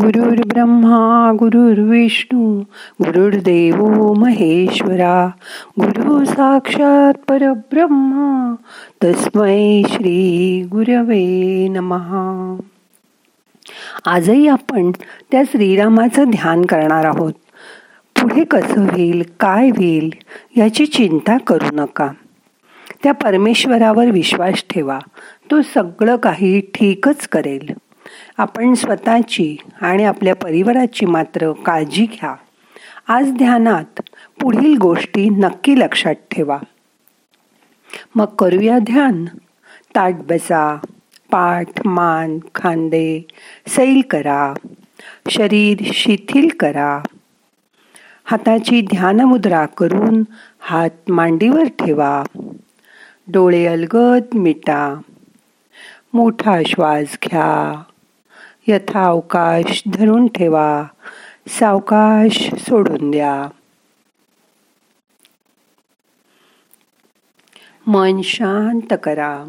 गुरुर् ब्रह्मा गुरुर्विष्णू गुरुर्देव महेश्वरा गुरु साक्षात परब्रह्मा तस्मै श्री गुरवे नमहा आजही आपण त्या श्रीरामाचं ध्यान करणार आहोत. पुढे कसं होईल काय होईल याची चिंता करू नका. त्या परमेश्वरावर विश्वास ठेवा. तो सगळं काही ठीकच करेल. आपण स्वतःची आणि आपल्या परिवाराची मात्र काळजी घ्या. आज ध्यानात पुढील गोष्टी नक्की लक्षात ठेवा. मग करूया ध्यान. ताट बसा पाठ मान खांदे सैल करा. शरीर शिथिल करा. हाताची ध्यानमुद्रा करून हात मांडीवर ठेवा. डोळे अलगद मिटा. मोठा श्वास घ्या. यथावकाश धरून ठेवा. सावकाश सोडून द्या. मन शांत करा.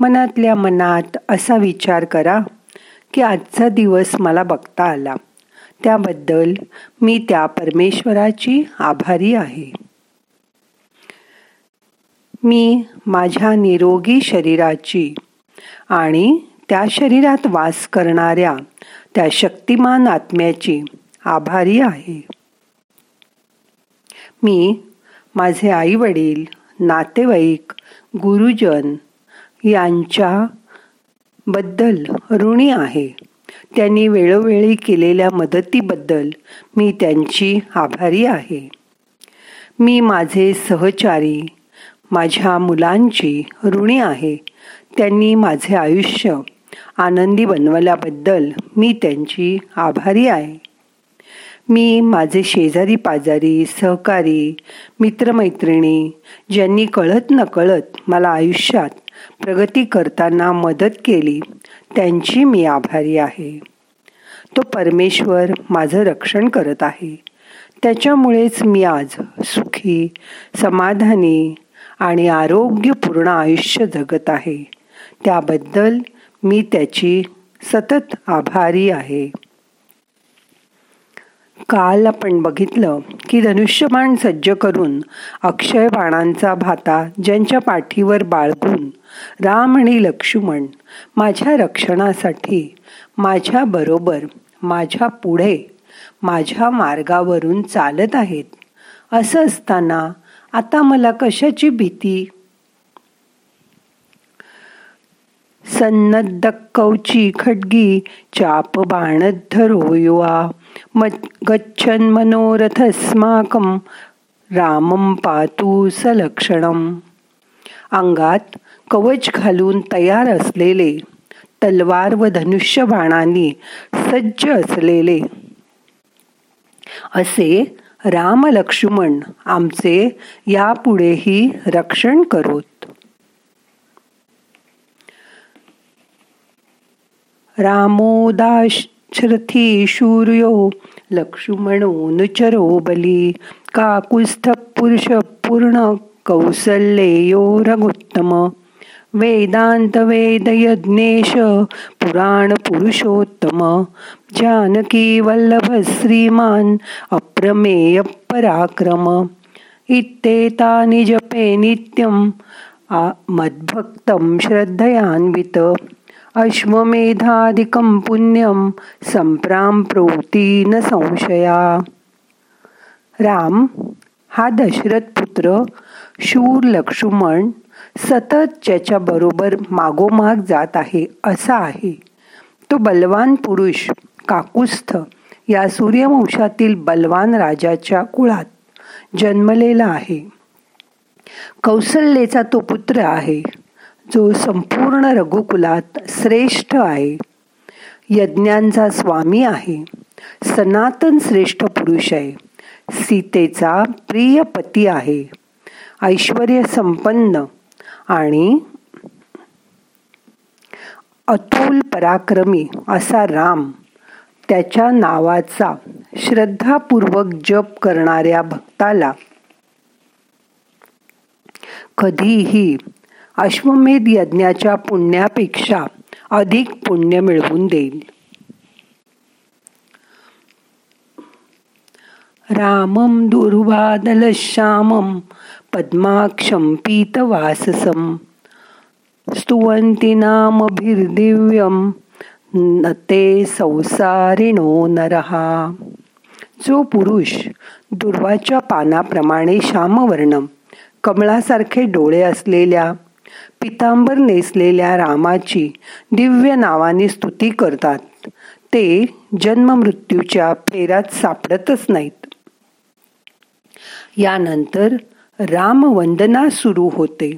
मनातल्या मनात असा विचार करा की आजचा दिवस मला बघता आला. त्याबद्दल मी त्या परमेश्वराची आभारी आहे. मी माझ्या निरोगी शरीराची आणि त्या शरीरात वास करणाऱ्या त्या शक्तिमान आत्म्याची आभारी आहे. मी माझे आई वडील नातेवाईक गुरुजन यांच्या बद्दल ऋणी आहे. त्यांनी वेळोवेळी केलेल्या मदतीबद्दल मी त्यांची आभारी आहे. मी माझे सहचारी माझ्या मुलांची ऋणी आहे. त्यांनी माझे आयुष्य आनंदी बनवल्याबद्दल मी त्यांची आभारी आहे. मी माझे शेजारी पाजारी सहकारी मित्रमैत्रिणी ज्यांनी कळत न कळत मला आयुष्यात प्रगती करताना मदत केली त्यांची मी आभारी आहे. तो परमेश्वर माझं रक्षण करत आहे. त्याच्यामुळेच मी आज सुखी समाधानी आणि आरोग्यपूर्ण आयुष्य जगत आहे. त्याबद्दल मी त्याची सतत आभारी आहे. काल आपण बघितलं की धनुष्यबाण सज्ज करून अक्षय बाणांचा भाता ज्यांच्या पाठीवर बाळगून राम आणि लक्ष्मण माझ्या रक्षणासाठी माझ्या बरोबर माझ्या पुढे माझ्या मार्गावरून चालत आहेत. असं असताना आता मला कशाची भीती? सन्नद्द कौची खड्गी चाप बाणधरो गच्छन् गच्छन रामं रामम पातू सलक्षणम। अंगात कवच घालून तयार असलेले तलवार व धनुष्य बाणांनी सज्ज असलेले। असे राम लक्ष्मण आमचे यापुढेही रक्षण करोत। रामोदाश्रथी शूर्यो लक्ष्मणो बली काकुस्थ पुरुष पूर्ण कौसल्येयो रघुत्तम। वेदांत वेद यज्ञेश पुराण पुरुषोत्तम जानकी वल्लभ श्रीमान अप्रमेय पराक्रम। इत्येता जपे नित्यम मद्भक्तं श्रद्धयान्वित। अश्वमेधादिकं पुण्यं संप्राम प्रोती न संशया। राम हा दशरथ पुत्र शूर लक्ष्मण सतत ज्याच्या बरोबर मागोमाग जात आहे असा आहे. तो बलवान पुरुष काकुस्थ या सूर्यवंशातील बलवान राजाच्या कुळात जन्मलेला आहे. कौसल्येचा तो पुत्र आहे. जो संपूर्ण रघुकुलात श्रेष्ठ आहे यज्ञांचा स्वामी आहे सनातन श्रेष्ठ पुरुष आहे सीतेचा प्रिय पती आहे ऐश्वर संपन्न आणि अतुल पराक्रमी असा राम त्याच्या नावाचा श्रद्धापूर्वक जप करणाऱ्या भक्ताला कधीही अश्वमेध यज्ञाच्या पुण्यापेक्षा अधिक पुण्य मिळवून देईल. रामं दुर्वादलश्यामं पद्माक्षं पीतवाससं स्तुवन्ति नामभिर्दिव्यं नते संसारिणो नरः. जो पुरुष दुर्वाच्या पानाप्रमाणे श्यामवर्ण कमळासारखे डोळे असलेल्या पितांबर नेसलेल्या रामाची दिव्य नावाने स्तुती करतात. ते जन्ममृत्यूच्या फेरात सापडतच नाहीत. यानंतर रामवंदना सुरू होते.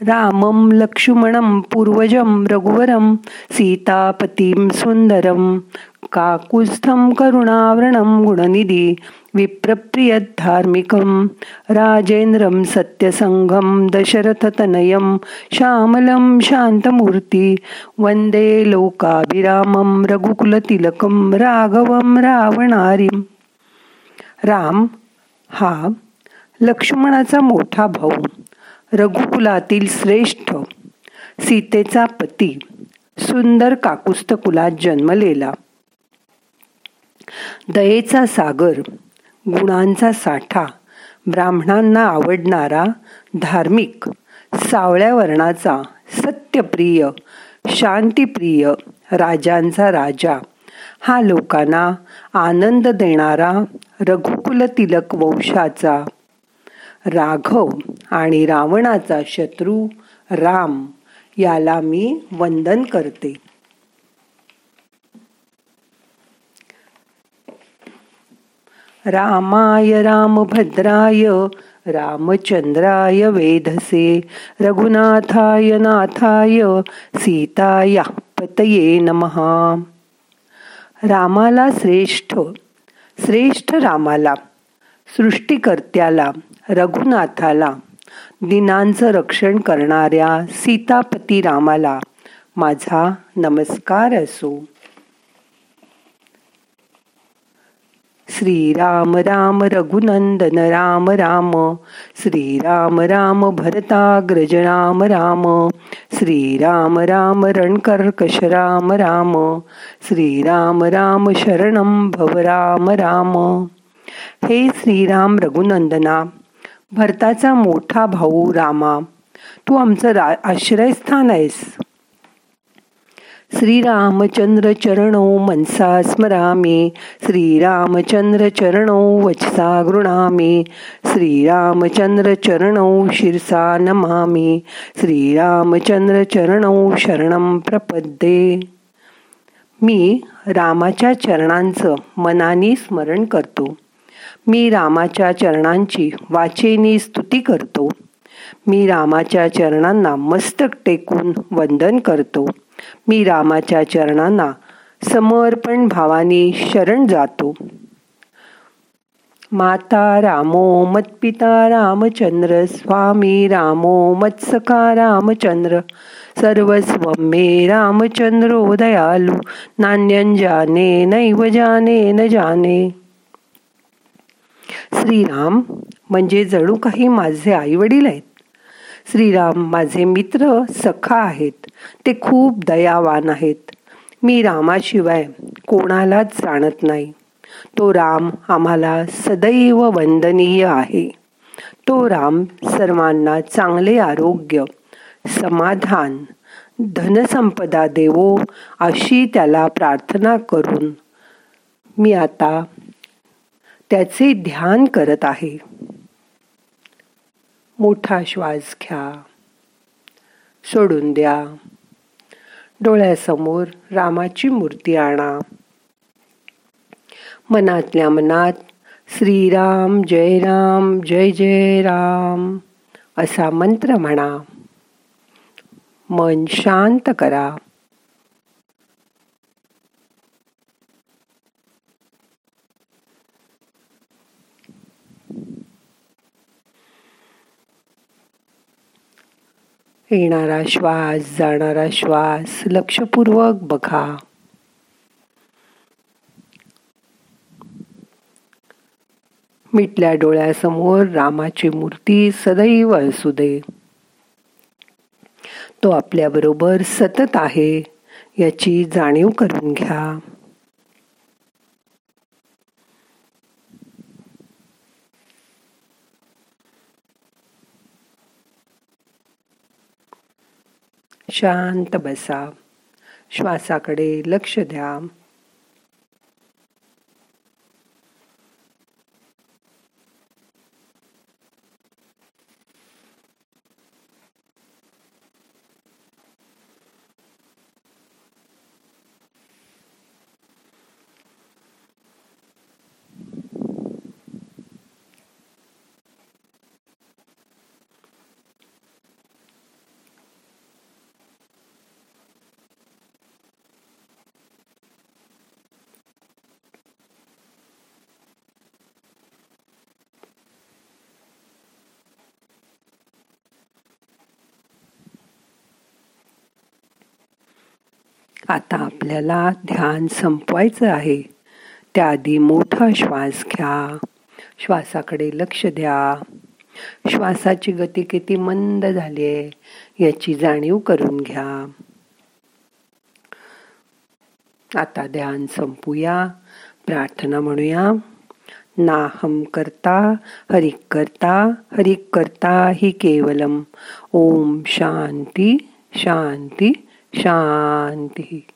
रामं लक्ष्मणं पूर्वजं रघुवरं सीतापतीं सुंदरं काकुस्थं करुणावृणं गुणनिधी विप्रप्रियधार्मिकं राजेन्द्रं सत्यसङ्घं दशरथतनयं श्यामलं शान्तमूर्ति वन्दे लोकाभिरामं रघुकुलतिलकं राघवं रावणारीं। राम हा लक्ष्मणाचा मोठा भाऊ रघुकुलातील श्रेष्ठ सीतेचा पती सुंदर काकुस्त कुलात जन्मलेला। दयेचा सागर गुणांचा साठा ब्राह्मणांना आवडणारा धार्मिक सावळ्या वर्णाचा सत्यप्रिय शांतीप्रिय राजांचा राजा हा लोकांना आनंद देणारा रघुकुल तिलक वंशाचा राघव आणि रावणाचा शत्रू राम याला मी वंदन करते. रामाय रामभद्राय रामचंद्राय वेधसे रघुनाथाय नाथाय सीताया पतये नमहा रामाला श्रेष्ठ श्रेष्ठ रामाला सृष्टिकर्त्याला रघुनाथाला दिनांचं रक्षण करणाऱ्या सीतापती रामाला माझा नमस्कार असो. श्रीराम राम रघुनंदन राम राम। श्रीराम राम भरताग्रज राम राम। श्रीराम राम रणकर्कश राम राम। श्रीराम राम शरणं भव राम राम। हे श्रीराम रघुनंदना भरताचा मोठा भाऊ रामा तू आमचं रा आश्रयस्थान आहेस. श्रीरामचंद्र चरणो मनसा स्मरामे। श्रीरामचंद्र चरणो वचसा गृणामे। श्रीरामचंद्र चरणो शिरसा नमामे। श्रीरामचंद्र चरणो शरणम प्रपद्ये। मी रामाच्या चरणांचं मनाने स्मरण करतो. मी रामाच्या चरणांची वाचेनी स्तुती करतो. मी रामाच्या चरणांना मस्तक टेकून वंदन करतो. मी रामाच्या चरणांना समर्पण भावाने शरण जातो. माता रामो मत्पिता रामचंद्र स्वामी रामो मत्सखा रामचंद्र सर्वस्व मे रामचंद्रो दयालु नान्यंजाने नैव जाने न जाने. श्रीराम म्हणजे जणू काही माझे आई वडील आहेत. श्रीराम माझे मित्र सखा आहेत. ते खूप दयावान आहेत. मी रामाशिवाय कोणालाच जाणत नाही. तो राम आम्हाला सदैव वंदनीय आहे. तो राम सर्वांना चांगले आरोग्य समाधान धनसंपदा देवो अशी त्याला प्रार्थना करून मी आता त्याचे ध्यान करत आहे. मोठा श्वास घ्या. सोडून द्या. डोळ्यासमोर रामाची मूर्ती आणा. मनातल्या मनात श्रीराम जय राम जय जय राम असा मंत्र म्हणा. मन शांत करा. येणारा श्वास जाणारा श्वास लक्षपूर्वक बघा. मिटल्या डोळ्यासमोर रामाची मूर्ती सदैव असू दे. तो आपल्याबरोबर सतत आहे याची जाणीव करून घ्या. शांत बसा. श्वासाकडे लक्ष द्या. आता आपल्याला ध्यान संपवायचं आहे. त्याआधी मोठा श्वास घ्या. श्वासाकडे लक्ष द्या. श्वासाची गती किती मंद झाली आहे याची जाणीव करून घ्या. आता ध्यान संपूया. प्रार्थना म्हणूया. नाहम करता हरिक करता हरिक करता हि केवलम. ओम शांती शांती. शांती.